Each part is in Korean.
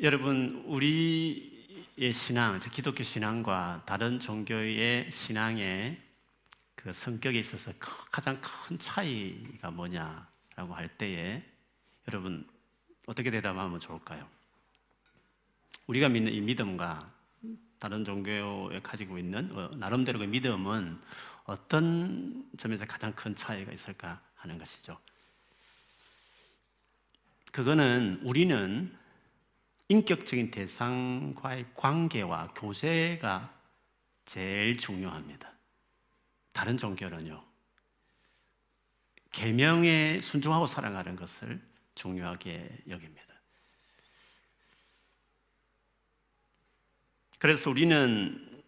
여러분 우리의 신앙, 즉 기독교 신앙과 다른 종교의 신앙의 그 성격에 있어서 가장 큰 차이가 뭐냐라고 할 때에 여러분 어떻게 대답하면 좋을까요? 우리가 믿는 이 믿음과 다른 종교에 가지고 있는 어, 나름대로 그 믿음은 어떤 점에서 가장 큰 차이가 있을까 하는 것이죠. 그거는 우리는 인격적인 대상과의 관계와 교제가 제일 중요합니다. 다른 종교는요. 계명에 순종하고 살아가는 것을 중요하게 여깁니다. 그래서 우리는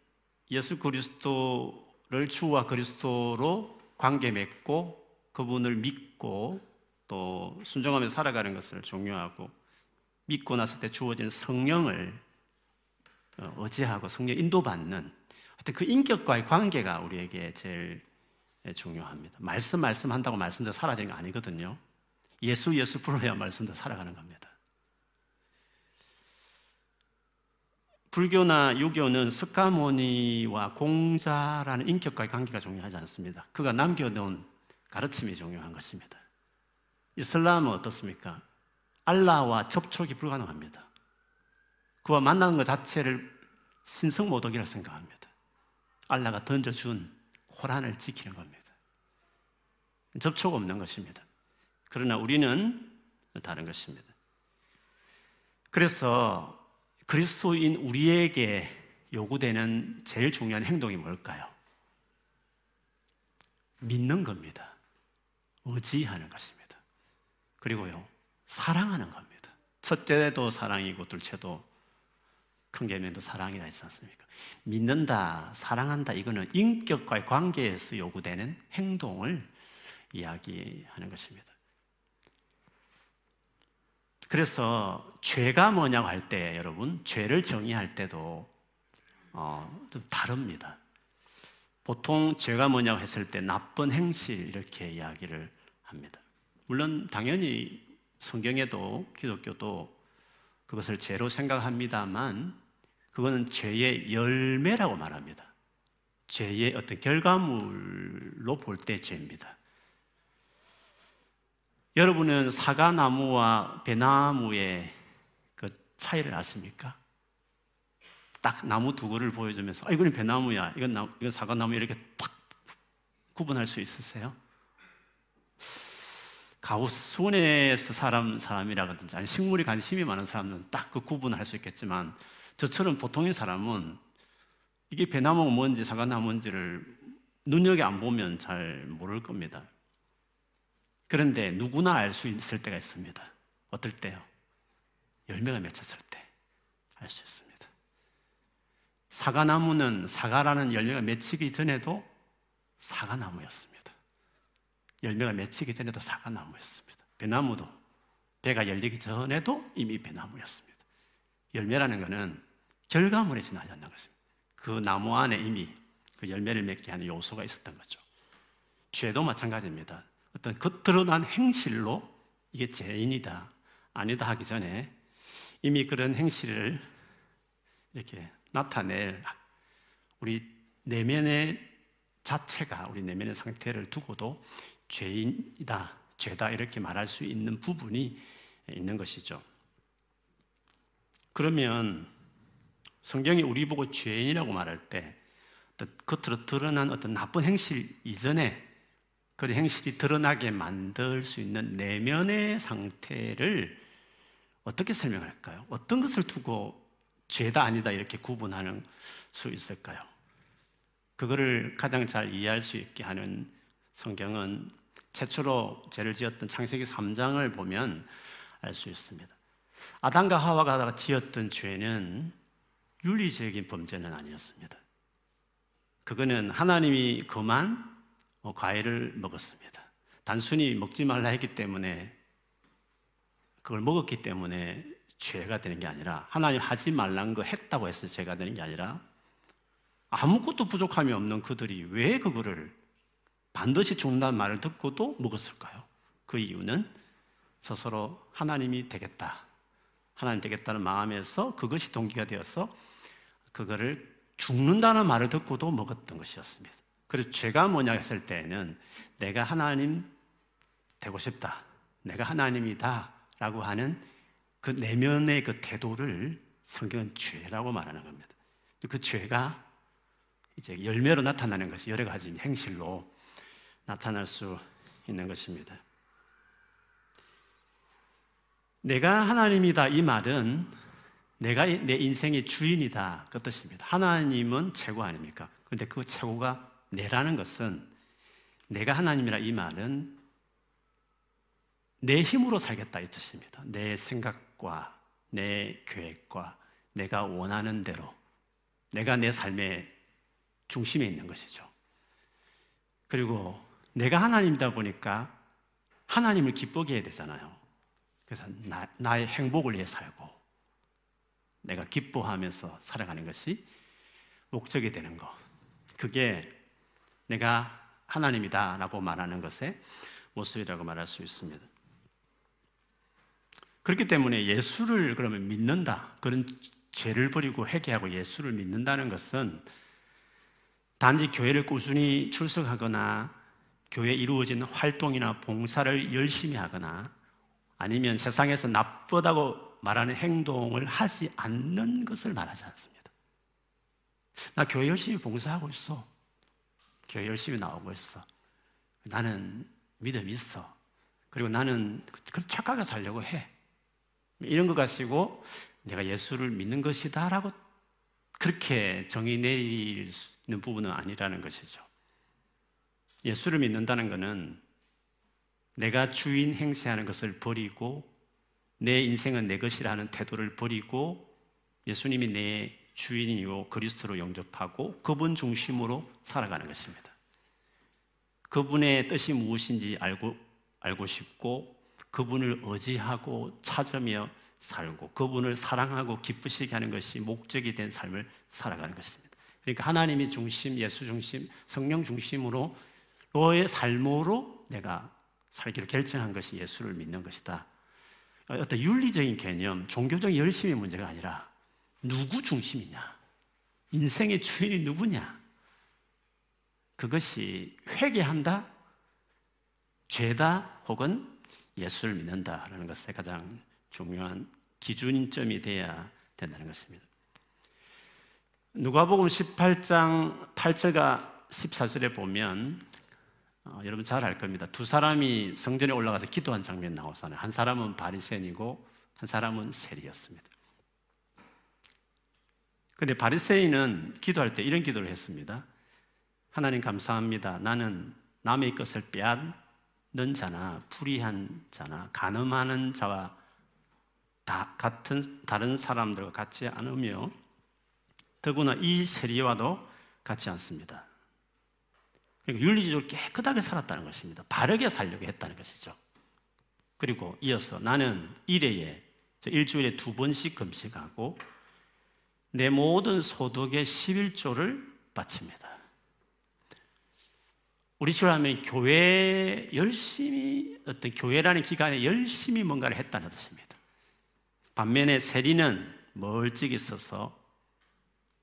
예수 그리스도를 주와 그리스도로 관계 맺고 그분을 믿고 또 순종하며 살아가는 것을 중요하고 믿고 났을 때 주어진 성령을 어, 의지하고 성령 인도받는 하여튼 그 인격과의 관계가 우리에게 제일 중요합니다. 말씀 말씀 한다고 말씀대로 살아지는 게 아니거든요. 예수 예수 불러야 말씀대로 살아가는 겁니다. 불교나 유교는 석가모니와 공자라는 인격과의 관계가 중요하지 않습니다. 그가 남겨놓은 가르침이 중요한 것입니다. 이슬람은 어떻습니까? 알라와 접촉이 불가능합니다. 그와 만나는 것 자체를 신성모독이라 생각합니다. 알라가 던져준 코란을 지키는 겁니다. 접촉 없는 것입니다. 그러나 우리는 다른 것입니다. 그래서 그리스도인 우리에게 요구되는 제일 중요한 행동이 뭘까요? 믿는 겁니다. 의지하는 것입니다. 그리고요, 사랑하는 겁니다. 첫째도 사랑이고, 둘째도 큰 개념도 사랑이라 했지 않습니까? 믿는다, 사랑한다, 이거는 인격과의 관계에서 요구되는 행동을 이야기하는 것입니다. 그래서 죄가 뭐냐고 할 때 여러분 죄를 정의할 때도 어, 좀 다릅니다. 보통 죄가 뭐냐고 했을 때 나쁜 행실 이렇게 이야기를 합니다. 물론 당연히 성경에도 기독교도 그것을 죄로 생각합니다만 그거는 죄의 열매라고 말합니다. 죄의 어떤 결과물로 볼 때 죄입니다. 여러분은 사과나무와 배나무의 그 차이를 아십니까? 딱 나무 두 그를 보여주면서, 아, 이건 배나무야, 이건, 나, 이건 사과나무 이렇게 딱 구분할 수 있으세요? 가우순에서 사람, 사람이라든지, 아니, 식물에 관심이 많은 사람은 딱 그 구분할 수 있겠지만, 저처럼 보통의 사람은 이게 배나무가 뭔지 사과나무 뭔지를 눈여겨 안 보면 잘 모를 겁니다. 그런데 누구나 알 수 있을 때가 있습니다. 어떨 때요? 열매가 맺혔을 때 알 수 있습니다. 사과나무는 사과라는 열매가 맺히기 전에도 사과나무였습니다. 열매가 맺히기 전에도 사과나무였습니다. 배나무도 배가 열리기 전에도 이미 배나무였습니다. 열매라는 것은 결과물에 지나지 않는 것입니다. 그 나무 안에 이미 그 열매를 맺게 하는 요소가 있었던 거죠. 죄도 마찬가지입니다. 어떤 겉드러난 행실로 이게 죄인이다, 아니다 하기 전에 이미 그런 행실을 이렇게 나타낼 우리 내면의 자체가 우리 내면의 상태를 두고도 죄인이다, 죄다 이렇게 말할 수 있는 부분이 있는 것이죠. 그러면 성경이 우리 보고 죄인이라고 말할 때 겉으로 드러난 어떤 나쁜 행실 이전에 그 행실이 드러나게 만들 수 있는 내면의 상태를 어떻게 설명할까요? 어떤 것을 두고 죄다 아니다 이렇게 구분하는 수 있을까요? 그거를 가장 잘 이해할 수 있게 하는 성경은 최초로 죄를 지었던 창세기 3장을 보면 알 수 있습니다. 아담과 하와가 지었던 죄는 윤리적인 범죄는 아니었습니다. 그거는 하나님이 그만 뭐 과일을 먹었습니다. 단순히 먹지 말라 했기 때문에 그걸 먹었기 때문에 죄가 되는 게 아니라 하나님 하지 말란 거 했다고 해서 죄가 되는 게 아니라 아무것도 부족함이 없는 그들이 왜 그거를 반드시 죽는다는 말을 듣고도 먹었을까요? 그 이유는 스스로 하나님이 되겠다 하나님 되겠다는 마음에서 그것이 동기가 되어서 그거를 죽는다는 말을 듣고도 먹었던 것이었습니다. 그래서 죄가 뭐냐 했을 때는 내가 하나님 되고 싶다. 내가 하나님이다. 라고 하는 그 내면의 그 태도를 성경은 죄라고 말하는 겁니다. 그 죄가 이제 열매로 나타나는 것이 여러 가지 행실로 나타날 수 있는 것입니다. 내가 하나님이다 이 말은 내가 내 인생의 주인이다 그 뜻입니다. 하나님은 최고 아닙니까? 그런데 그 최고가 내라는 것은 내가 하나님이라 이 말은 내 힘으로 살겠다 이 뜻입니다. 내 생각과 내 계획과 내가 원하는 대로 내가 내 삶의 중심에 있는 것이죠. 그리고 내가 하나님이다 보니까 하나님을 기쁘게 해야 되잖아요. 그래서 나, 나의 행복을 위해 살고 내가 기뻐하면서 살아가는 것이 목적이 되는 것. 그게 내가 하나님이다 라고 말하는 것의 모습이라고 말할 수 있습니다. 그렇기 때문에 예수를 그러면 믿는다. 그런 죄를 버리고 회개하고 예수를 믿는다는 것은 단지 교회를 꾸준히 출석하거나 교회에 이루어지는 활동이나 봉사를 열심히 하거나 아니면 세상에서 나쁘다고 말하는 행동을 하지 않는 것을 말하지 않습니다. 나 교회 열심히 봉사하고 있어. 교회 열심히 나오고 있어. 나는 믿음 있어. 그리고 나는 그 착하게 살려고 해. 이런 것 가지고 내가 예수를 믿는 것이다라고 그렇게 정의 내리는 부분은 아니라는 것이죠. 예수를 믿는다는 것은 내가 주인 행세하는 것을 버리고 내 인생은 내 것이라는 태도를 버리고 예수님이 내 주인이요 그리스도로 영접하고 그분 중심으로 살아가는 것입니다. 그분의 뜻이 무엇인지 알고 알고 싶고 그분을 의지하고 찾으며 살고 그분을 사랑하고 기쁘시게 하는 것이 목적이 된 삶을 살아가는 것입니다. 그러니까 하나님이 중심, 예수 중심, 성령 중심으로 너의 삶으로 내가 살기를 결정한 것이 예수를 믿는 것이다. 어떤 윤리적인 개념, 종교적 열심의 문제가 아니라 누구 중심이냐, 인생의 주인이 누구냐, 그것이 회개한다, 죄다 혹은 예수를 믿는다라는 것에 가장 중요한 기준점이 돼야 된다는 것입니다. 누가복음 18장 8절과 14절에 보면 어, 여러분 잘 알 겁니다. 두 사람이 성전에 올라가서 기도한 장면 나오잖아요. 한 사람은 바리새인이고 한 사람은 세리였습니다. 근데 바리새인은 기도할 때 이런 기도를 했습니다. 하나님 감사합니다. 나는 남의 것을 빼앗는 자나 불의한 자나 간음하는 자와 다 같은 다른 사람들과 같지 않으며 더구나 이 세리와도 같지 않습니다. 그러니까 윤리적으로 깨끗하게 살았다는 것입니다. 바르게 살려고 했다는 것이죠. 그리고 이어서 나는 일회에 일주일에 두 번씩 금식하고 내 모든 소득의 11조를 바칩니다. 우리 시 하면 교회 열심히 어떤 교회라는 기간에 열심히 뭔가를 했다는 뜻입니다. 반면에 세리는 멀찍이 서서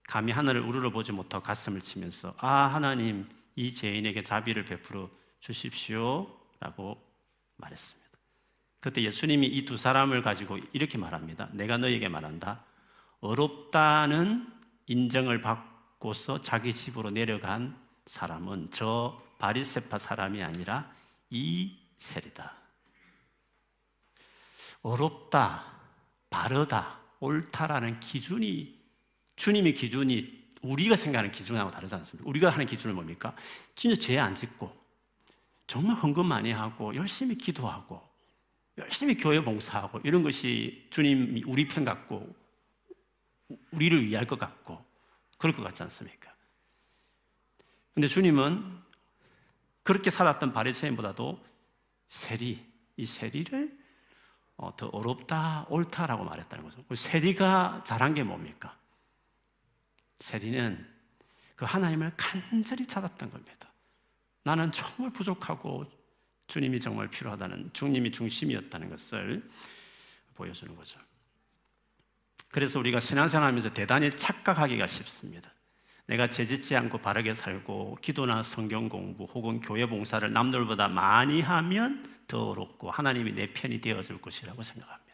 감히 하늘을 우러러 보지 못하고 가슴을 치면서 아 하나님 이 죄인에게 자비를 베풀어 주십시오 라고 말했습니다. 그때 예수님이 이 두 사람을 가지고 이렇게 말합니다. 내가 너에게 말한다. 어렵다는 인정을 받고서 자기 집으로 내려간 사람은 저 바리세파 사람이 아니라 이 세리다. 어렵다, 바르다, 옳다라는 기준이 주님의 기준이 우리가 생각하는 기준하고 다르지 않습니다. 우리가 하는 기준은 뭡니까? 진짜 죄 안 짓고 정말 헌금 많이 하고 열심히 기도하고 열심히 교회 봉사하고 이런 것이 주님이 우리 편 같고 우리를 위할 것 같고 그럴 것 같지 않습니까? 근데 주님은 그렇게 살았던 바리새인보다도 세리 이 세리를 어, 더 어렵다 옳다라고 말했다는 거죠. 세리가 잘한 게 뭡니까? 세리는 그 하나님을 간절히 찾았던 겁니다. 나는 정말 부족하고 주님이 정말 필요하다는 주님이 중심이었다는 것을 보여주는 거죠. 그래서 우리가 신앙생활하면서 대단히 착각하기가 쉽습니다. 내가 죄짓지 않고 바르게 살고 기도나 성경 공부 혹은 교회 봉사를 남들보다 많이 하면 더 어렵고 하나님이 내 편이 되어줄 것이라고 생각합니다.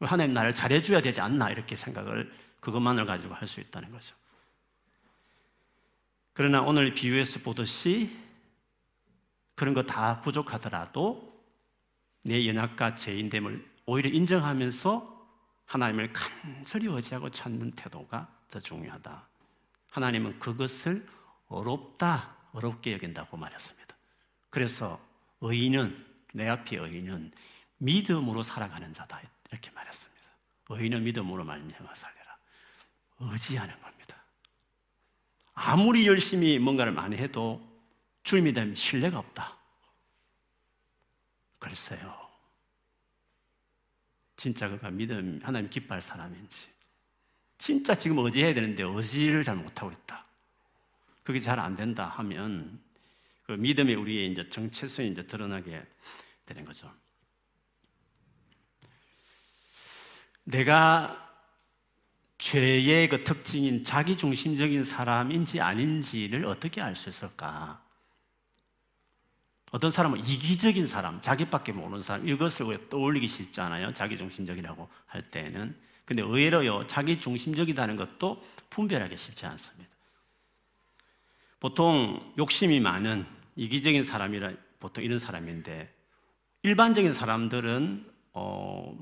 하나님 나를 잘해줘야 되지 않나 이렇게 생각을 그것만을 가지고 할 수 있다는 거죠. 그러나 오늘 비유에서 보듯이 그런 거 다 부족하더라도 내 연약과 죄인됨을 오히려 인정하면서 하나님을 간절히 의지하고 찾는 태도가 더 중요하다. 하나님은 그것을 어렵다, 어렵게 여긴다고 말했습니다. 그래서 의인은, 내 앞에 의인은 믿음으로 살아가는 자다. 이렇게 말했습니다. 의인은 믿음으로 말미암아 살리라. 의지하는 겁니다. 아무리 열심히 뭔가를 많이 해도 주님이 되면 신뢰가 없다. 글쎄요. 진짜 그가 믿음, 하나님 기뻐할 사람인지. 진짜 지금 의지해야 되는데 의지를 잘 못하고 있다. 그게 잘 안 된다 하면 그 믿음이 우리의 이제 정체성이 이제 드러나게 되는 거죠. 내가 죄의 그 특징인 자기중심적인 사람인지 아닌지를 어떻게 알 수 있을까? 어떤 사람은 이기적인 사람, 자기밖에 모르는 사람, 이것을 떠올리기 쉽지 않아요. 자기중심적이라고 할 때는. 근데 의외로요, 자기중심적이다는 것도 분별하기 쉽지 않습니다. 보통 욕심이 많은 이기적인 사람이라 보통 이런 사람인데, 일반적인 사람들은, 어,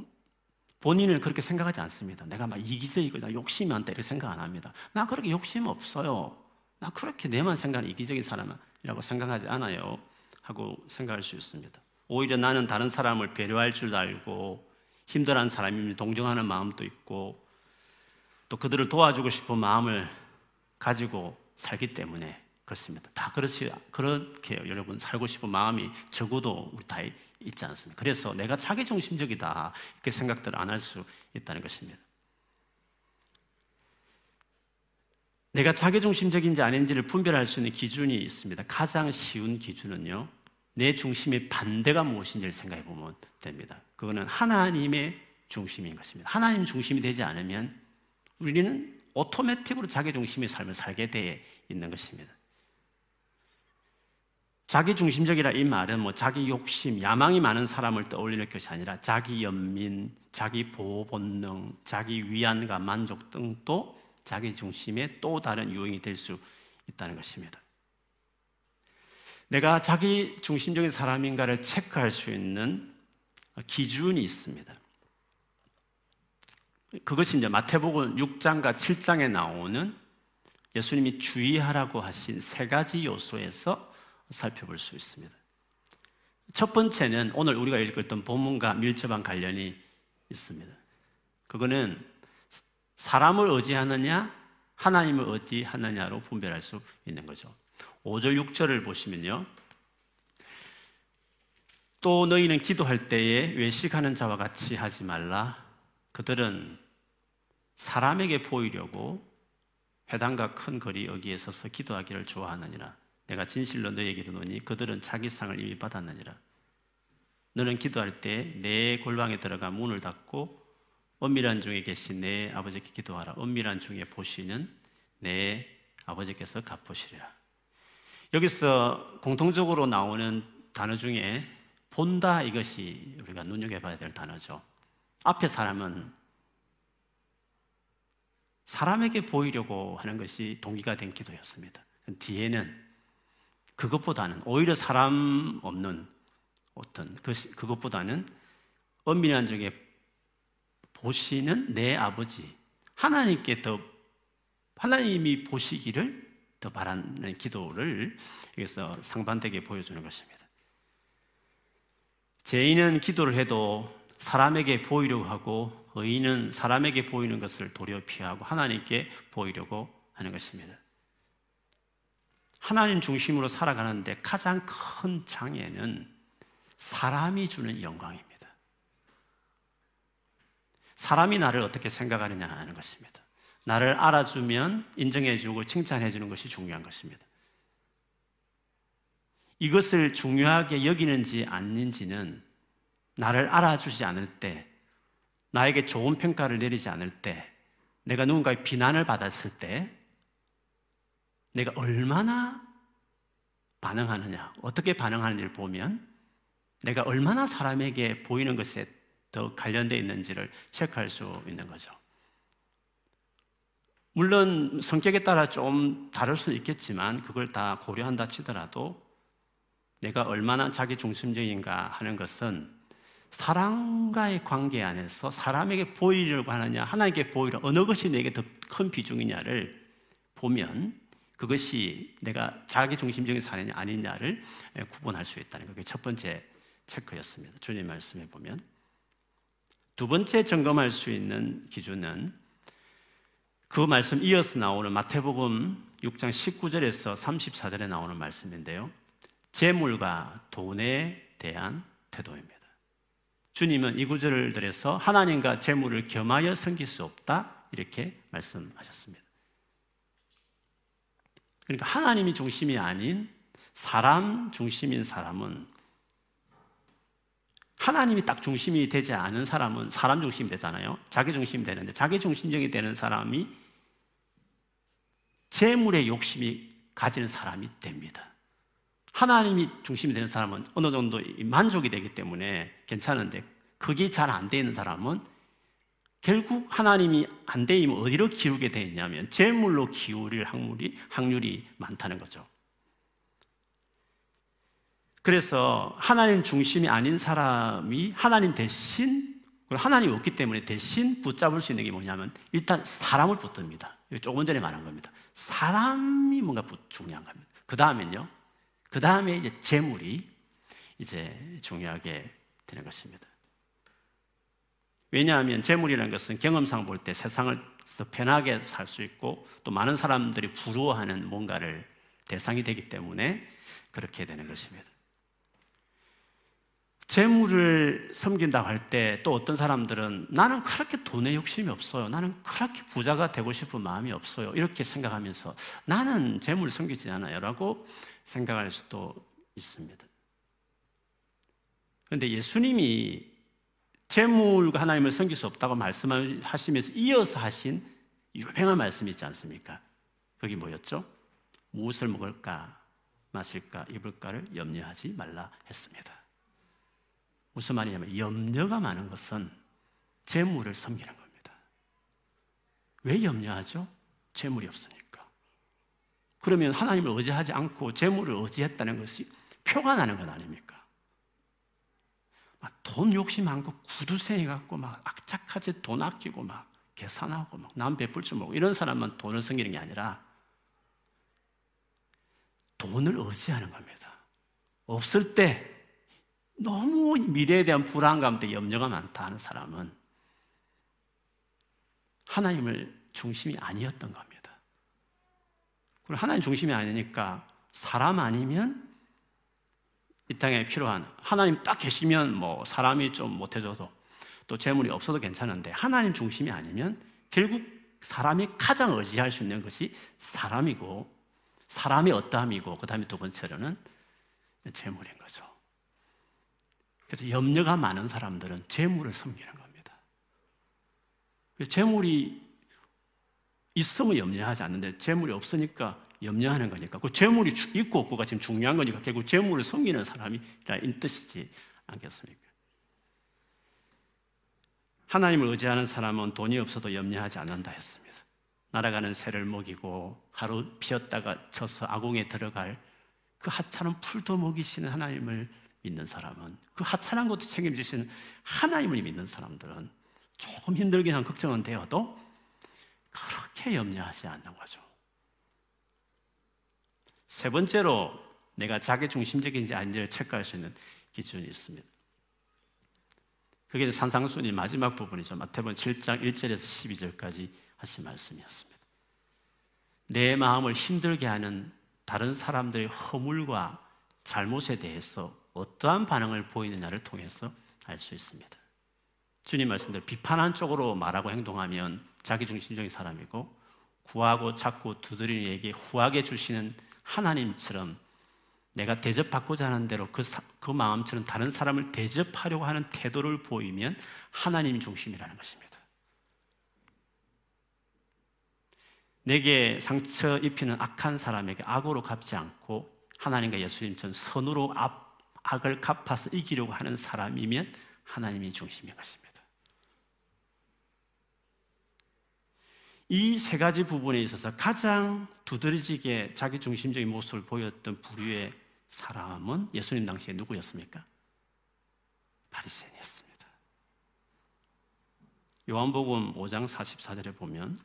본인을 그렇게 생각하지 않습니다. 내가 막 이기적이고 나 욕심이 많다 이렇게 생각 안 합니다. 나 그렇게 욕심 없어요. 나 그렇게 내만 생각하는 이기적인 사람이라고 생각하지 않아요. 하고 생각할 수 있습니다. 오히려 나는 다른 사람을 배려할 줄 알고 힘들어하는 사람이 동정하는 마음도 있고 또 그들을 도와주고 싶은 마음을 가지고 살기 때문에 그렇습니다. 다 그렇지 그렇게 여러분 살고 싶은 마음이 적어도 우리 다 있지 않습니까? 그래서 내가 자기 중심적이다 이렇게 생각들을 안할 수 있다는 것입니다. 내가 자기 중심적인지 아닌지를 분별할 수 있는 기준이 있습니다. 가장 쉬운 기준은요. 내 중심의 반대가 무엇인지를 생각해 보면 됩니다. 그거는 하나님의 중심인 것입니다. 하나님 중심이 되지 않으면 우리는 오토매틱으로 자기 중심의 삶을 살게 돼 있는 것입니다. 자기 중심적이라 이 말은 뭐 자기 욕심, 야망이 많은 사람을 떠올리는 것이 아니라 자기 연민, 자기 보호 본능, 자기 위안과 만족 등도 자기 중심의 또 다른 유형이 될 수 있다는 것입니다. 내가 자기 중심적인 사람인가를 체크할 수 있는 기준이 있습니다. 그것이 이제 마태복음 6장과 7장에 나오는 예수님이 주의하라고 하신 세 가지 요소에서 살펴볼 수 있습니다. 첫 번째는 오늘 우리가 읽었던 본문과 밀접한 관련이 있습니다. 그거는 사람을 의지하느냐, 하나님을 의지하느냐로 분별할 수 있는 거죠. 5절, 6절을 보시면요. 또 너희는 기도할 때에 외식하는 자와 같이 하지 말라. 그들은 사람에게 보이려고 회당과 큰 거리 여기에 서서 기도하기를 좋아하느니라. 내가 진실로 너에게 이르노니 그들은 자기 상을 이미 받았느니라. 너는 기도할 때 내 골방에 들어가 문을 닫고 은밀한 중에 계신 내 아버지께 기도하라. 은밀한 중에 보시는 내 아버지께서 갚으시리라. 여기서 공통적으로 나오는 단어 중에 본다 이것이 우리가 눈여겨봐야 될 단어죠. 앞에 사람은 사람에게 보이려고 하는 것이 동기가 된 기도였습니다. 뒤에는 그것보다는 오히려 사람 없는 어떤 그, 그것보다는 엄밀한 중에 보시는 내 아버지 하나님께 더 하나님이 보시기를 더 바라는 기도를 여기서 상반되게 보여주는 것입니다. 죄인은 기도를 해도 사람에게 보이려고 하고 의인은 사람에게 보이는 것을 도려 피하고 하나님께 보이려고 하는 것입니다. 하나님 중심으로 살아가는데 가장 큰 장애는 사람이 주는 영광입니다. 사람이 나를 어떻게 생각하느냐 하는 것입니다. 나를 알아주면 인정해주고 칭찬해주는 것이 중요한 것입니다. 이것을 중요하게 여기는지 아닌지는 나를 알아주지 않을 때 나에게 좋은 평가를 내리지 않을 때, 내가 누군가의 비난을 받았을 때, 내가 얼마나 반응하느냐, 어떻게 반응하는지를 보면 내가 얼마나 사람에게 보이는 것에 더 관련되어 있는지를 체크할 수 있는 거죠. 물론 성격에 따라 좀 다를 수는 있겠지만 그걸 다 고려한다 치더라도 내가 얼마나 자기 중심적인가 하는 것은 사람과의 관계 안에서 사람에게 보이려고 하느냐, 하나님께 보이려 어느 것이 내게 더 큰 비중이냐를 보면 그것이 내가 자기 중심적인 사람이 아니냐를 구분할 수 있다는 게첫 번째 체크였습니다. 주님 말씀해 보면 두 번째 점검할 수 있는 기준은 그 말씀 이어서 나오는 마태복음 6장 19절에서 34절에 나오는 말씀인데요. 재물과 돈에 대한 태도입니다. 주님은 이 구절을 들여서 하나님과 재물을 겸하여 섬길 수 없다 이렇게 말씀하셨습니다. 그러니까 하나님이 중심이 아닌 사람 중심인 사람은 하나님이 딱 중심이 되지 않은 사람은 사람 중심이 되잖아요. 자기 중심이 되는데 자기 중심적이 되는 사람이 재물의 욕심이 가지는 사람이 됩니다. 하나님이 중심이 되는 사람은 어느 정도 만족이 되기 때문에 괜찮은데 그게 잘 안 되는 사람은 결국 하나님이 안 되면 어디로 기울게 되어 있냐면 재물로 기울일 확률이, 확률이 많다는 거죠. 그래서 하나님 중심이 아닌 사람이 하나님 대신 하나님이 없기 때문에 대신 붙잡을 수 있는 게 뭐냐면 일단 사람을 붙듭니다. 조금 전에 말한 겁니다. 사람이 뭔가 중요한 겁니다. 그 다음엔요. 그 다음에 이제 재물이 이제 중요하게 되는 것입니다. 왜냐하면 재물이라는 것은 경험상 볼 때 세상을 더 편하게 살 수 있고 또 많은 사람들이 부러워하는 뭔가를 대상이 되기 때문에 그렇게 되는 것입니다. 재물을 섬긴다고 할 때 또 어떤 사람들은 나는 그렇게 돈에 욕심이 없어요. 나는 그렇게 부자가 되고 싶은 마음이 없어요. 이렇게 생각하면서 나는 재물을 섬기지 않아요. 라고 생각할 수도 있습니다. 그런데 예수님이 재물과 하나님을 섬길 수 없다고 말씀하시면서 이어서 하신 유명한 말씀이 있지 않습니까? 그게 뭐였죠? 무엇을 먹을까, 마실까, 입을까를 염려하지 말라 했습니다. 무슨 말이냐면 염려가 많은 것은 재물을 섬기는 겁니다. 왜 염려하죠? 재물이 없으니까. 그러면 하나님을 의지하지 않고 재물을 의지했다는 것이 표가 나는 것 아닙니까? 돈 욕심 많고 구두생이 갖고 막 악착하게 돈 아끼고 막 계산하고 막 남 베풀 줄 모르고 이런 사람만 돈을 섬기는 게 아니라 돈을 의지하는 겁니다. 없을 때 너무 미래에 대한 불안감 때 염려가 많다 하는 사람은 하나님을 중심이 아니었던 겁니다. 그리고 하나님 중심이 아니니까 사람 아니면 이 땅에 필요한 하나님 딱 계시면 뭐 사람이 좀 못해줘도 또 재물이 없어도 괜찮은데 하나님 중심이 아니면 결국 사람이 가장 의지할 수 있는 것이 사람이고 사람의 어떠함이고 그 다음에 두 번째로는 재물인 거죠. 그래서 염려가 많은 사람들은 재물을 섬기는 겁니다. 재물이 있으면 염려하지 않는데 재물이 없으니까 염려하는 거니까 그 재물이 있고 없고가 지금 중요한 거니까 결국 재물을 섬기는 사람이라는 뜻이지 않겠습니까? 하나님을 의지하는 사람은 돈이 없어도 염려하지 않는다 했습니다. 날아가는 새를 먹이고 하루 피었다가 쳐서 아궁에 들어갈 그 하찮은 풀도 먹이시는 하나님을 믿는 사람은 그 하찮은 것도 책임지시는 하나님을 믿는 사람들은 조금 힘들긴 한 걱정은 되어도 그렇게 염려하지 않는 거죠. 세 번째로 내가 자기 중심적인지 아닌지를 체크할 수 있는 기준이 있습니다. 그게 산상순이 마지막 부분이죠. 마태복음 7장 1절에서 12절까지 하신 말씀이었습니다. 내 마음을 힘들게 하는 다른 사람들의 허물과 잘못에 대해서 어떠한 반응을 보이느냐를 통해서 알 수 있습니다. 주님 말씀대로 비판한 쪽으로 말하고 행동하면 자기 중심적인 사람이고 구하고 찾고 두드리는 에게 후하게 주시는 하나님처럼 내가 대접받고자 하는 대로 그, 사, 그 마음처럼 다른 사람을 대접하려고 하는 태도를 보이면 하나님 중심이라는 것입니다. 내게 상처 입히는 악한 사람에게 악으로 갚지 않고 하나님과 예수님처럼 선으로 앞, 악을 갚아서 이기려고 하는 사람이면 하나님이 중심인 것입니다. 이 세 가지 부분에 있어서 가장 두드러지게 자기 중심적인 모습을 보였던 부류의 사람은 예수님 당시에 누구였습니까? 바리새인이었습니다. 요한복음 5장 44절에 보면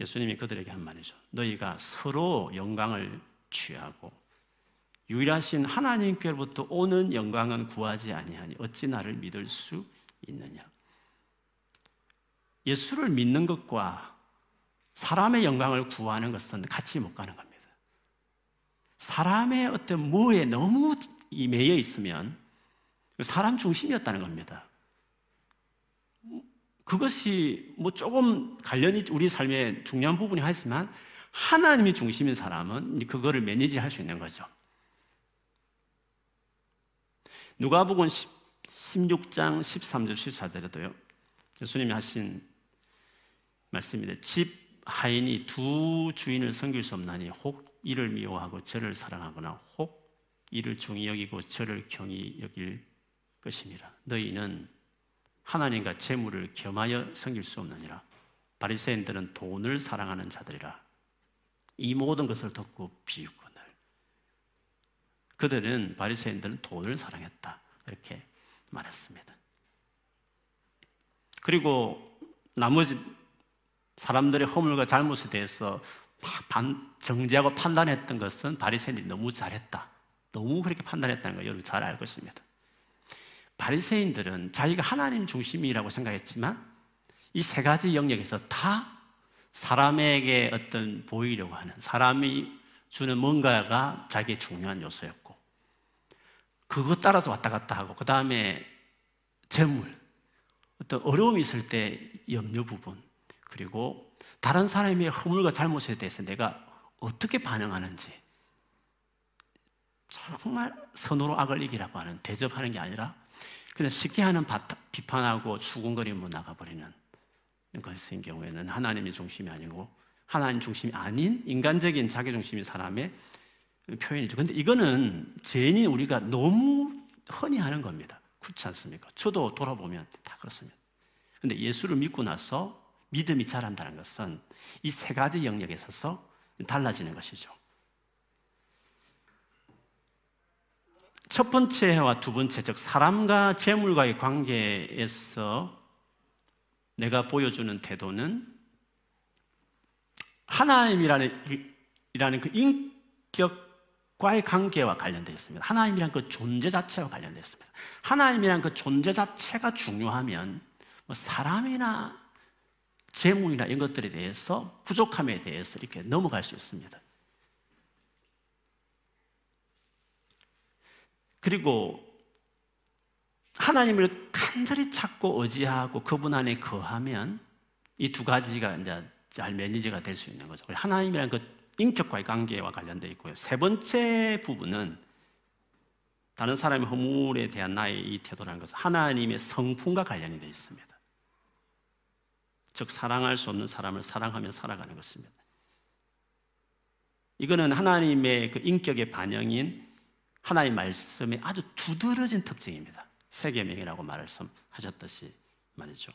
예수님이 그들에게 한 말이죠. 너희가 서로 영광을 취하고 유일하신 하나님께로부터 오는 영광은 구하지 아니하니 어찌 나를 믿을 수 있느냐? 예수를 믿는 것과 사람의 영광을 구하는 것은 같이 못 가는 겁니다. 사람의 어떤 뭐에 너무 매여 있으면 사람 중심이었다는 겁니다. 그것이 뭐 조금 관련이 우리 삶의 중요한 부분이 하지만 하나님이 중심인 사람은 그거를 매니지 할 수 있는 거죠. 누가복음 16장 13절 14절에도요. 예수님이 하신 말씀입니다. 집 하인이 두 주인을 섬길 수 없나니 혹 이를 미워하고 저를 사랑하거나 혹 이를 중히 여기고 저를 경히 여길 것입니다. 너희는 하나님과 재물을 겸하여 섬길 수 없느니라. 바리새인들은 돈을 사랑하는 자들이라. 이 모든 것을 듣고 비웃거늘. 그들은 바리새인들은 돈을 사랑했다. 이렇게 말했습니다. 그리고 나머지 사람들의 허물과 잘못에 대해서 정죄하고 판단했던 것은 바리새인들이 너무 잘했다. 너무 그렇게 판단했다는 걸 여러분 잘알 것입니다. 바리새인들은 자기가 하나님 중심이라고 생각했지만 이 세 가지 영역에서 다 사람에게 어떤 보이려고 하는 사람이 주는 뭔가가 자기의 중요한 요소였고 그것 따라서 왔다 갔다 하고 그 다음에 재물 어떤 어려움이 있을 때 염려 부분 그리고 다른 사람의 허물과 잘못에 대해서 내가 어떻게 반응하는지 정말 선으로 악을 이기라고 하는 대접하는 게 아니라 그냥 쉽게 하는 비판하고 수군거리면 나가버리는 것인 경우에는 하나님이 중심이 아니고 하나님 중심이 아닌 인간적인 자기 중심인 사람의 표현이죠. 근데 이거는 죄인인 우리가 너무 흔히 하는 겁니다. 그렇지 않습니까? 저도 돌아보면 다 그렇습니다. 근데 예수를 믿고 나서 믿음이 자란다는 것은 이 세 가지 영역에 있어서 달라지는 것이죠. 첫 번째와 두 번째, 즉, 사람과 재물과의 관계에서 내가 보여주는 태도는 하나님이라는 이라는 그 인격과의 관계와 관련되어 있습니다. 하나님이란 그 존재 자체와 관련되어 있습니다. 하나님이란 그 존재 자체가 중요하면 뭐 사람이나 재물이나 이런 것들에 대해서 부족함에 대해서 이렇게 넘어갈 수 있습니다. 그리고 하나님을 간절히 찾고 의지하고 그분 안에 거하면 이 두 가지가 이제 잘 manage가 될 수 있는 거죠. 하나님이란 그 인격과의 관계와 관련되어 있고요. 세 번째 부분은 다른 사람의 허물에 대한 나의 이 태도라는 것은 하나님의 성품과 관련이 되어 있습니다. 즉 사랑할 수 없는 사람을 사랑하며 살아가는 것입니다. 이거는 하나님의 그 인격의 반영인 하나님 말씀의 아주 두드러진 특징입니다. 세계명이라고 말씀하셨듯이 말이죠.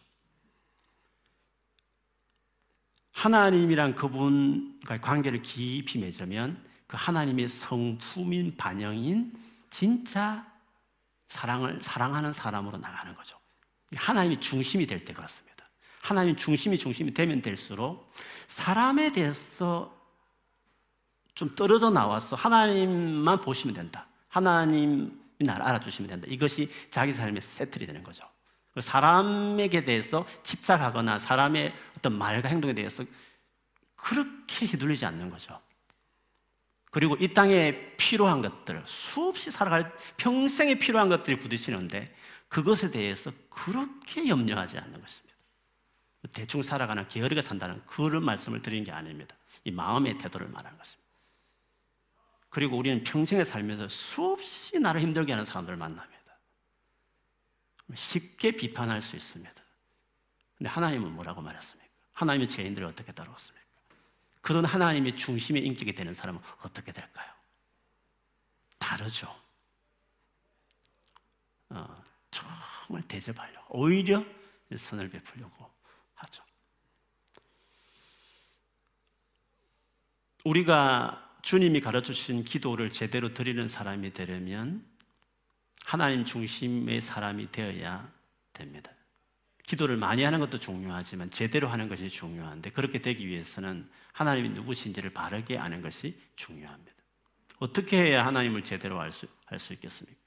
하나님이란 그분과의 관계를 깊이 맺으면 그 하나님의 성품인 반영인 진짜 사랑을 사랑하는 사람으로 나가는 거죠. 하나님이 중심이 될 때 그렇습니다. 하나님 중심이 중심이 되면 될수록 사람에 대해서 좀 떨어져 나와서 하나님만 보시면 된다. 하나님이 나를 알아주시면 된다. 이것이 자기 삶의 세틀이 되는 거죠. 사람에게 대해서 집착하거나 사람의 어떤 말과 행동에 대해서 그렇게 휘둘리지 않는 거죠. 그리고 이 땅에 필요한 것들, 수없이 살아갈 평생에 필요한 것들이 부딪히는데 그것에 대해서 그렇게 염려하지 않는 것입니다. 대충 살아가는 게으르게 산다는 그런 말씀을 드리는 게 아닙니다. 이 마음의 태도를 말하는 것입니다. 그리고 우리는 평생에 살면서 수없이 나를 힘들게 하는 사람들을 만납니다. 쉽게 비판할 수 있습니다. 근데 하나님은 뭐라고 말했습니까? 하나님은 죄인들을 어떻게 다루었습니까? 그런 하나님의 중심의 인격이 되는 사람은 어떻게 될까요? 다르죠. 어, 정말 대접하려고 오히려 선을 베풀려고 하죠. 우리가 주님이 가르쳐 주신 기도를 제대로 드리는 사람이 되려면 하나님 중심의 사람이 되어야 됩니다. 기도를 많이 하는 것도 중요하지만 제대로 하는 것이 중요한데 그렇게 되기 위해서는 하나님이 누구신지를 바르게 아는 것이 중요합니다. 어떻게 해야 하나님을 제대로 알 수, 알 수 있겠습니까?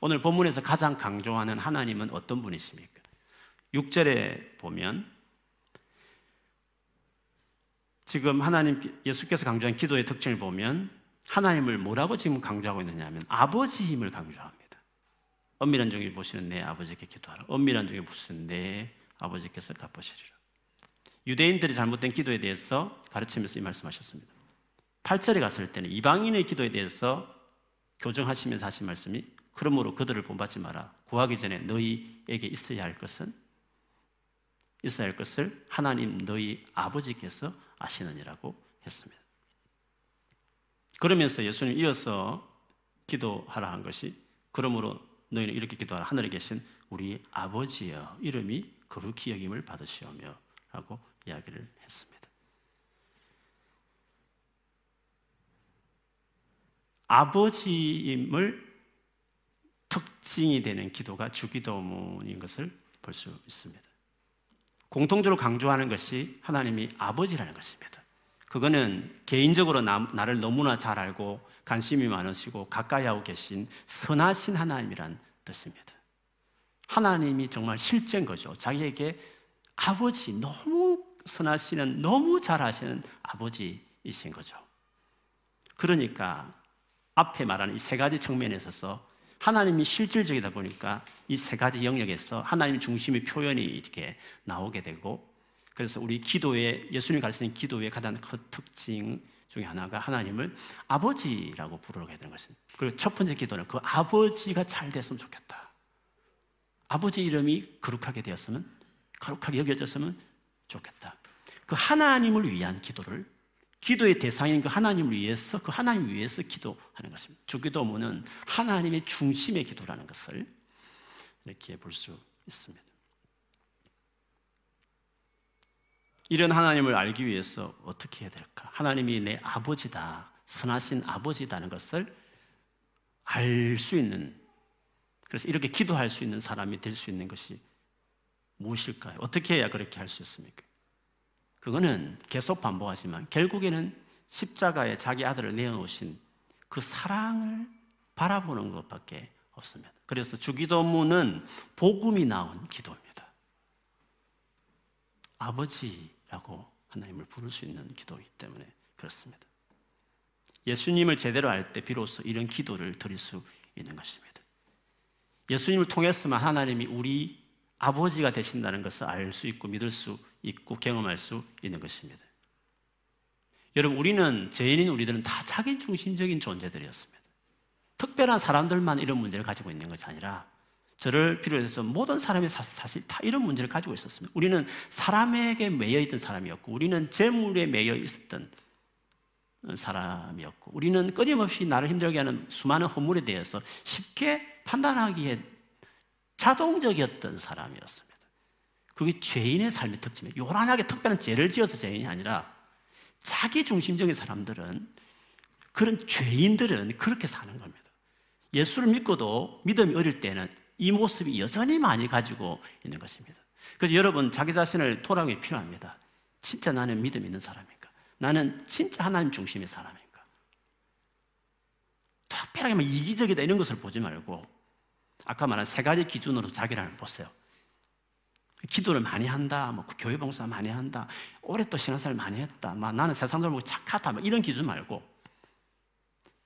오늘 본문에서 가장 강조하는 하나님은 어떤 분이십니까? 6절에 보면 지금 하나님 예수께서 강조한 기도의 특징을 보면 하나님을 뭐라고 지금 강조하고 있느냐 하면 아버지임을 강조합니다. 엄밀한 종이 보시는 내 아버지께 기도하라. 엄밀한 종이 보시는 내 아버지께서 갚으시리라. 유대인들이 잘못된 기도에 대해서 가르치면서 이 말씀하셨습니다. 8절에 갔을 때는 이방인의 기도에 대해서 교정하시면서 하신 말씀이 그러므로 그들을 본받지 마라. 구하기 전에 너희에게 있어야 할 것은 있어야 할 것을 하나님 너희 아버지께서 아시느니라고 했습니다. 그러면서 예수님 이어서 기도하라 한 것이 그러므로 너희는 이렇게 기도하라 하늘에 계신 우리 아버지여 이름이 거룩히 여김을 받으시오며 라고 이야기를 했습니다. 아버지임을 특징이 되는 기도가 주기도문인 것을 볼 수 있습니다. 공통적으로 강조하는 것이 하나님이 아버지라는 것입니다. 그거는 개인적으로 나, 를 너무나 잘 알고 관심이 많으시고 가까이 하고 계신 선하신 하나님이란 뜻입니다. 하나님이 정말 실제인 거죠. 자기에게 아버지, 너무 선하시는, 너무 잘하시는 아버지이신 거죠. 그러니까 앞에 말하는 이 세 가지 측면에 있어서 하나님이 실질적이다 보니까 이 세 가지 영역에서 하나님 중심의 표현이 이렇게 나오게 되고 그래서 우리 기도에 예수님이 가르치는 기도의 가장 큰 특징 중에 하나가 하나님을 아버지라고 부르게 되는 것입니다. 그리고 첫 번째 기도는 그 아버지가 잘 됐으면 좋겠다. 아버지 이름이 거룩하게 되었으면 거룩하게 여겨졌으면 좋겠다. 그 하나님을 위한 기도를 기도의 대상인 그 하나님을 위해서 그 하나님 위해서 기도하는 것입니다. 주기도문은 하나님의 중심의 기도라는 것을 이렇게 볼 수 있습니다. 이런 하나님을 알기 위해서 어떻게 해야 될까? 하나님이 내 아버지다, 선하신 아버지다는 것을 알 수 있는 그래서 이렇게 기도할 수 있는 사람이 될 수 있는 것이 무엇일까요? 어떻게 해야 그렇게 할 수 있습니까? 그거는 계속 반복하지만 결국에는 십자가에 자기 아들을 내어놓으신 그 사랑을 바라보는 것밖에 없습니다. 그래서 주기도문은 복음이 나온 기도입니다. 아버지라고 하나님을 부를 수 있는 기도이기 때문에 그렇습니다. 예수님을 제대로 알 때 비로소 이런 기도를 드릴 수 있는 것입니다. 예수님을 통해서만 하나님이 우리 아버지가 되신다는 것을 알 수 있고 믿을 수 있고 경험할 수 있는 것입니다. 여러분, 우리는, 죄인인 우리들은 다 자기 중심적인 존재들이었습니다. 특별한 사람들만 이런 문제를 가지고 있는 것이 아니라 저를 비롯해서 모든 사람이 사실 다 이런 문제를 가지고 있었습니다. 우리는 사람에게 매여 있던 사람이었고, 우리는 재물에 매여 있었던 사람이었고, 우리는 끊임없이 나를 힘들게 하는 수많은 허물에 대해서 쉽게 판단하기에 자동적이었던 사람이었습니다. 그게 죄인의 삶의 특징이에요. 요란하게 특별한 죄를 지어서 죄인이 아니라 자기 중심적인 사람들은 그런 죄인들은 그렇게 사는 겁니다. 예수를 믿고도 믿음이 어릴 때는 이 모습이 여전히 많이 가지고 있는 것입니다. 그래서 여러분 자기 자신을 돌아보기 필요합니다. 진짜 나는 믿음 있는 사람인가? 나는 진짜 하나님 중심의 사람인가? 특별하게 막 이기적이다 이런 것을 보지 말고 아까 말한 세 가지 기준으로 자기를 보세요. 기도를 많이 한다, 뭐 교회 봉사 많이 한다, 올해 또 신앙생활 많이 했다, 막 나는 세상 사람 보고 착하다, 막 이런 기준 말고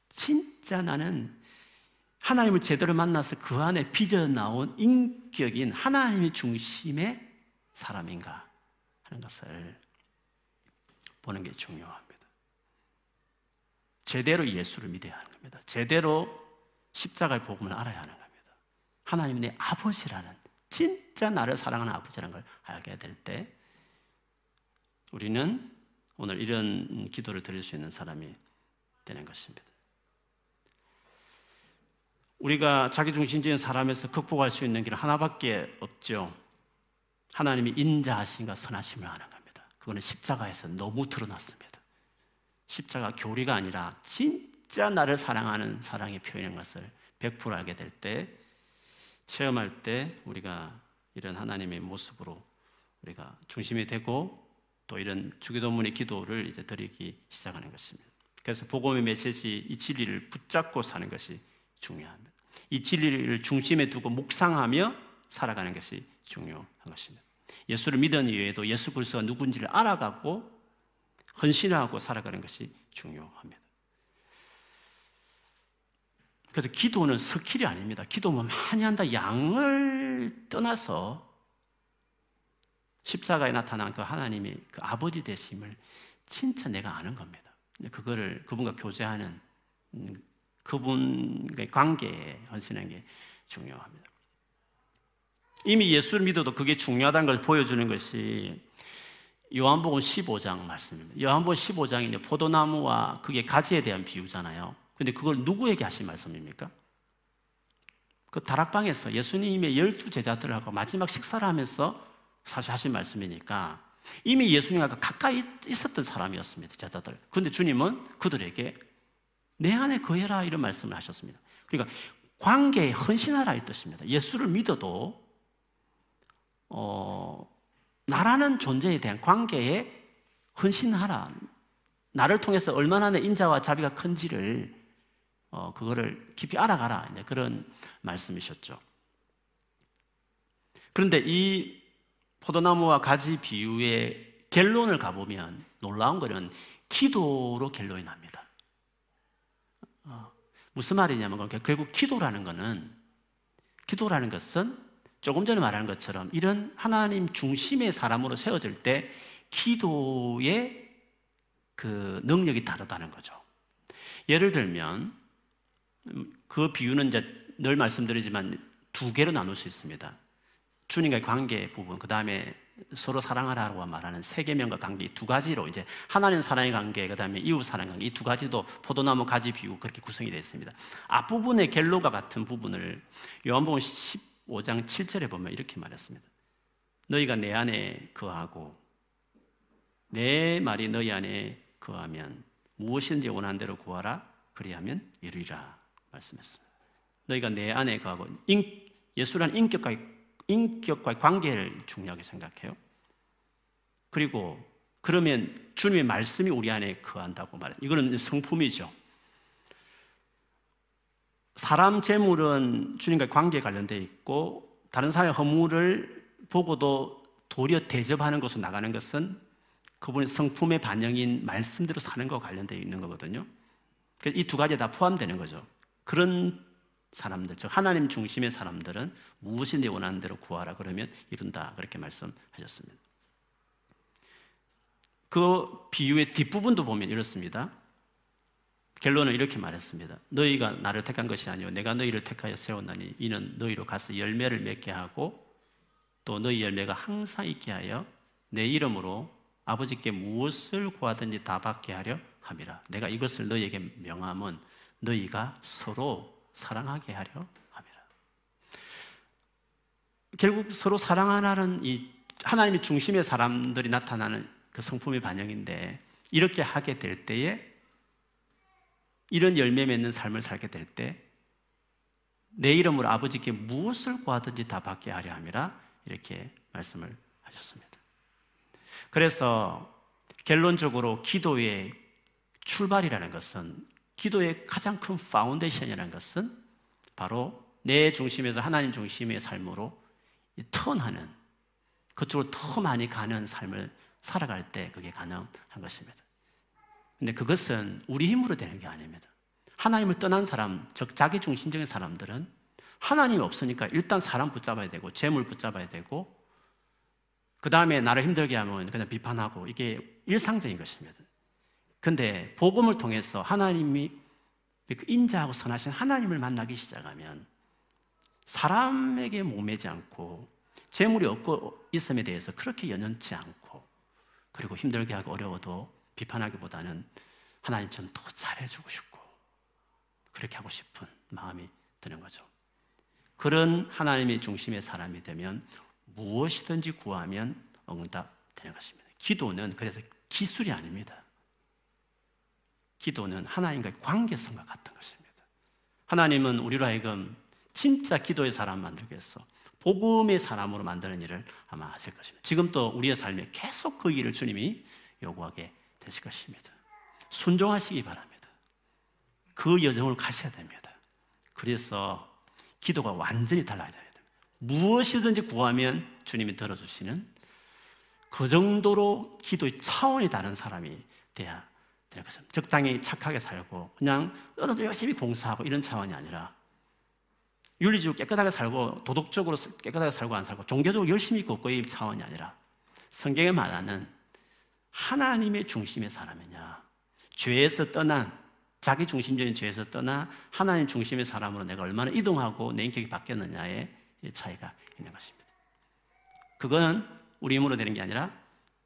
진짜 나는 하나님을 제대로 만나서 그 안에 빚어 나온 인격인 하나님의 중심의 사람인가 하는 것을 보는 게 중요합니다. 제대로 예수를 믿어야 하는 겁니다. 제대로 십자가의 복음을 알아야 하는 겁니다. 하나님 내 아버지라는 진짜 나를 사랑하는 아버지라는 걸 알게 될 때 우리는 오늘 이런 기도를 드릴 수 있는 사람이 되는 것입니다. 우리가 자기중심적인 사람에서 극복할 수 있는 길은 하나밖에 없죠. 하나님이 인자하신가 선하심을 아는 겁니다. 그거는 십자가에서 너무 드러났습니다. 십자가 교리가 아니라 진짜 나를 사랑하는 사랑의 표현인 것을 100% 알게 될 때, 체험할 때 우리가 이런 하나님의 모습으로 우리가 중심이 되고 또 이런 주기도문의 기도를 이제 드리기 시작하는 것입니다. 그래서 복음의 메시지 이 진리를 붙잡고 사는 것이 중요합니다. 이 진리를 중심에 두고 묵상하며 살아가는 것이 중요한 것입니다. 예수를 믿은 이후에도 예수 그리스도가 누군지를 알아가고 헌신하고 살아가는 것이 중요합니다. 그래서 기도는 skill이 아닙니다. 기도는 많이 한다 양을 떠나서 십자가에 나타난 그 하나님이 그 아버지 되심을 진짜 내가 아는 겁니다. 그거를 그분과 교제하는 음, 그분과의 관계에 헌신하는 게 중요합니다. 이미 예수를 믿어도 그게 중요하다는 걸 보여주는 것이 요한복음 15장 말씀입니다. 요한복음 15장이 포도나무와 그게 가지에 대한 비유잖아요. 근데 그걸 누구에게 하신 말씀입니까? 그 다락방에서 예수님의 열두 제자들하고 마지막 식사를 하면서 사실 하신 말씀이니까 이미 예수님과 가까이 있었던 사람이었습니다. 제자들. 그런데 주님은 그들에게 내 안에 거해라 이런 말씀을 하셨습니다. 그러니까 관계에 헌신하라 이 뜻입니다. 예수를 믿어도 어, 나라는 존재에 대한 관계에 헌신하라. 나를 통해서 얼마나 내 인자와 자비가 큰지를 어, 그거를 깊이 알아가라. 그런 말씀이셨죠. 그런데 이 포도나무와 가지 비유의 결론을 가보면 놀라운 것은 기도로 결론이 납니다. 어, 무슨 말이냐면 결국 기도라는 것은 기도라는 것은 조금 전에 말한 것처럼 이런 하나님 중심의 사람으로 세워질 때 기도의 그 능력이 다르다는 거죠. 예를 들면 그 비유는 이제 늘 말씀드리지만 두 개로 나눌 수 있습니다. 주님과의 관계 부분, 그 다음에 서로 사랑하라고 말하는 세계명과 관계 두 가지로 이제 하나님 사랑의 관계, 그 다음에 이웃 사랑 관계 이 두 가지도 포도나무 가지 비유 그렇게 구성이 되어 있습니다. 앞부분의 갤로가 같은 부분을 요한복음 15장 7절에 보면 이렇게 말했습니다. 너희가 내 안에 거하고 내 말이 너희 안에 거하면 무엇이든지 원하는 대로 구하라 그리하면 이루리라 말씀했습니다. 너희가 내 안에 거하고 인, 예수란 인격과 인격과의 관계를 중요하게 생각해요. 그리고 그러면 주님의 말씀이 우리 안에 거한다고 말해요. 이거는 성품이죠. 사람 재물은 주님과의 관계에 관련되어 있고 다른 사람의 허물을 보고도 도리어 대접하는 것으로 나가는 것은 그분의 성품의 반영인 말씀대로 사는 것과 관련되어 있는 거거든요. 이 두 가지 다 포함되는 거죠. 그런 사람들, 즉 하나님 중심의 사람들은 무엇이 내 원하는 대로 구하라 그러면 이룬다 그렇게 말씀하셨습니다. 그 비유의 뒷부분도 보면 이렇습니다. 결론은 이렇게 말했습니다. 너희가 나를 택한 것이 아니요 내가 너희를 택하여 세웠나니 이는 너희로 가서 열매를 맺게 하고 또 너희 열매가 항상 있게 하여 내 이름으로 아버지께 무엇을 구하든지 다 받게 하려 함이라. 내가 이것을 너희에게 명함은 너희가 서로 사랑하게 하려 함이라. 결국 서로 사랑하라는 이 하나님의 중심의 사람들이 나타나는 그 성품의 반영인데 이렇게 하게 될 때에 이런 열매 맺는 삶을 살게 될 때 내 이름으로 아버지께 무엇을 구하든지 다 받게 하려 함이라 이렇게 말씀을 하셨습니다. 그래서 결론적으로 기도의 출발이라는 것은 기도의 가장 큰 foundation이라는 것은 바로 내 중심에서 하나님 중심의 삶으로 turn하는 그쪽으로 더 많이 가는 삶을 살아갈 때 그게 가능한 것입니다. 근데 그것은 우리 힘으로 되는 게 아닙니다. 하나님을 떠난 사람, 즉 자기 중심적인 사람들은 하나님이 없으니까 일단 사람 붙잡아야 되고 재물 붙잡아야 되고 그 다음에 나를 힘들게 하면 그냥 비판하고 이게 일상적인 것입니다. 근데 복음을 통해서 하나님이 그 인자하고 선하신 하나님을 만나기 시작하면 사람에게 목매지 않고 재물이 없고 있음에 대해서 그렇게 연연치 않고 그리고 힘들게 하고 어려워도 비판하기보다는 하나님 전더 잘해주고 싶고 그렇게 하고 싶은 마음이 드는 거죠. 그런 하나님의 중심의 사람이 되면 무엇이든지 구하면 응답되는 것입니다. 기도는 그래서 기술이 아닙니다. 기도는 하나님과의 관계성과 같은 것입니다. 하나님은 우리로 하여금 진짜 기도의 사람 만들겠어. 복음의 사람으로 만드는 일을 아마 하실 것입니다. 지금 또 우리의 삶에 계속 그 일을 주님이 요구하게 되실 것입니다. 순종하시기 바랍니다. 그 여정을 가셔야 됩니다. 그래서 기도가 완전히 달라야 됩니다. 무엇이든지 구하면 주님이 들어주시는 그 정도로 기도의 차원이 다른 사람이 돼야. 적당히 착하게 살고 그냥 어느 열심히 봉사하고 이런 차원이 아니라 윤리적으로 깨끗하게 살고 도덕적으로 깨끗하게 살고 안 살고 종교적으로 열심히 있고 그의 차원이 아니라 성경에 말하는 하나님의 중심의 사람이냐 죄에서 떠난 자기 중심적인 죄에서 떠나 하나님 중심의 사람으로 내가 얼마나 이동하고 내 인격이 바뀌었느냐의 차이가 있는 것입니다. 그거는 우리 힘으로 되는 게 아니라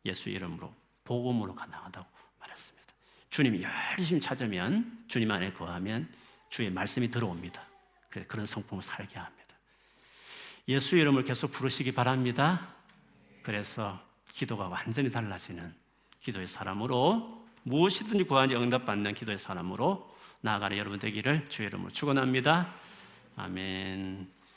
예수 이름으로 복음으로 가능하다고. 주님이 열심히 찾으면 주님 안에 거하면 주의 말씀이 들어옵니다. 그런 성품을 살게 합니다. 예수 이름을 계속 부르시기 바랍니다. 그래서 기도가 완전히 달라지는 기도의 사람으로 무엇이든지 구하니 응답받는 기도의 사람으로 나아가는 여러분 되기를 주의 이름으로 축원합니다. 아멘.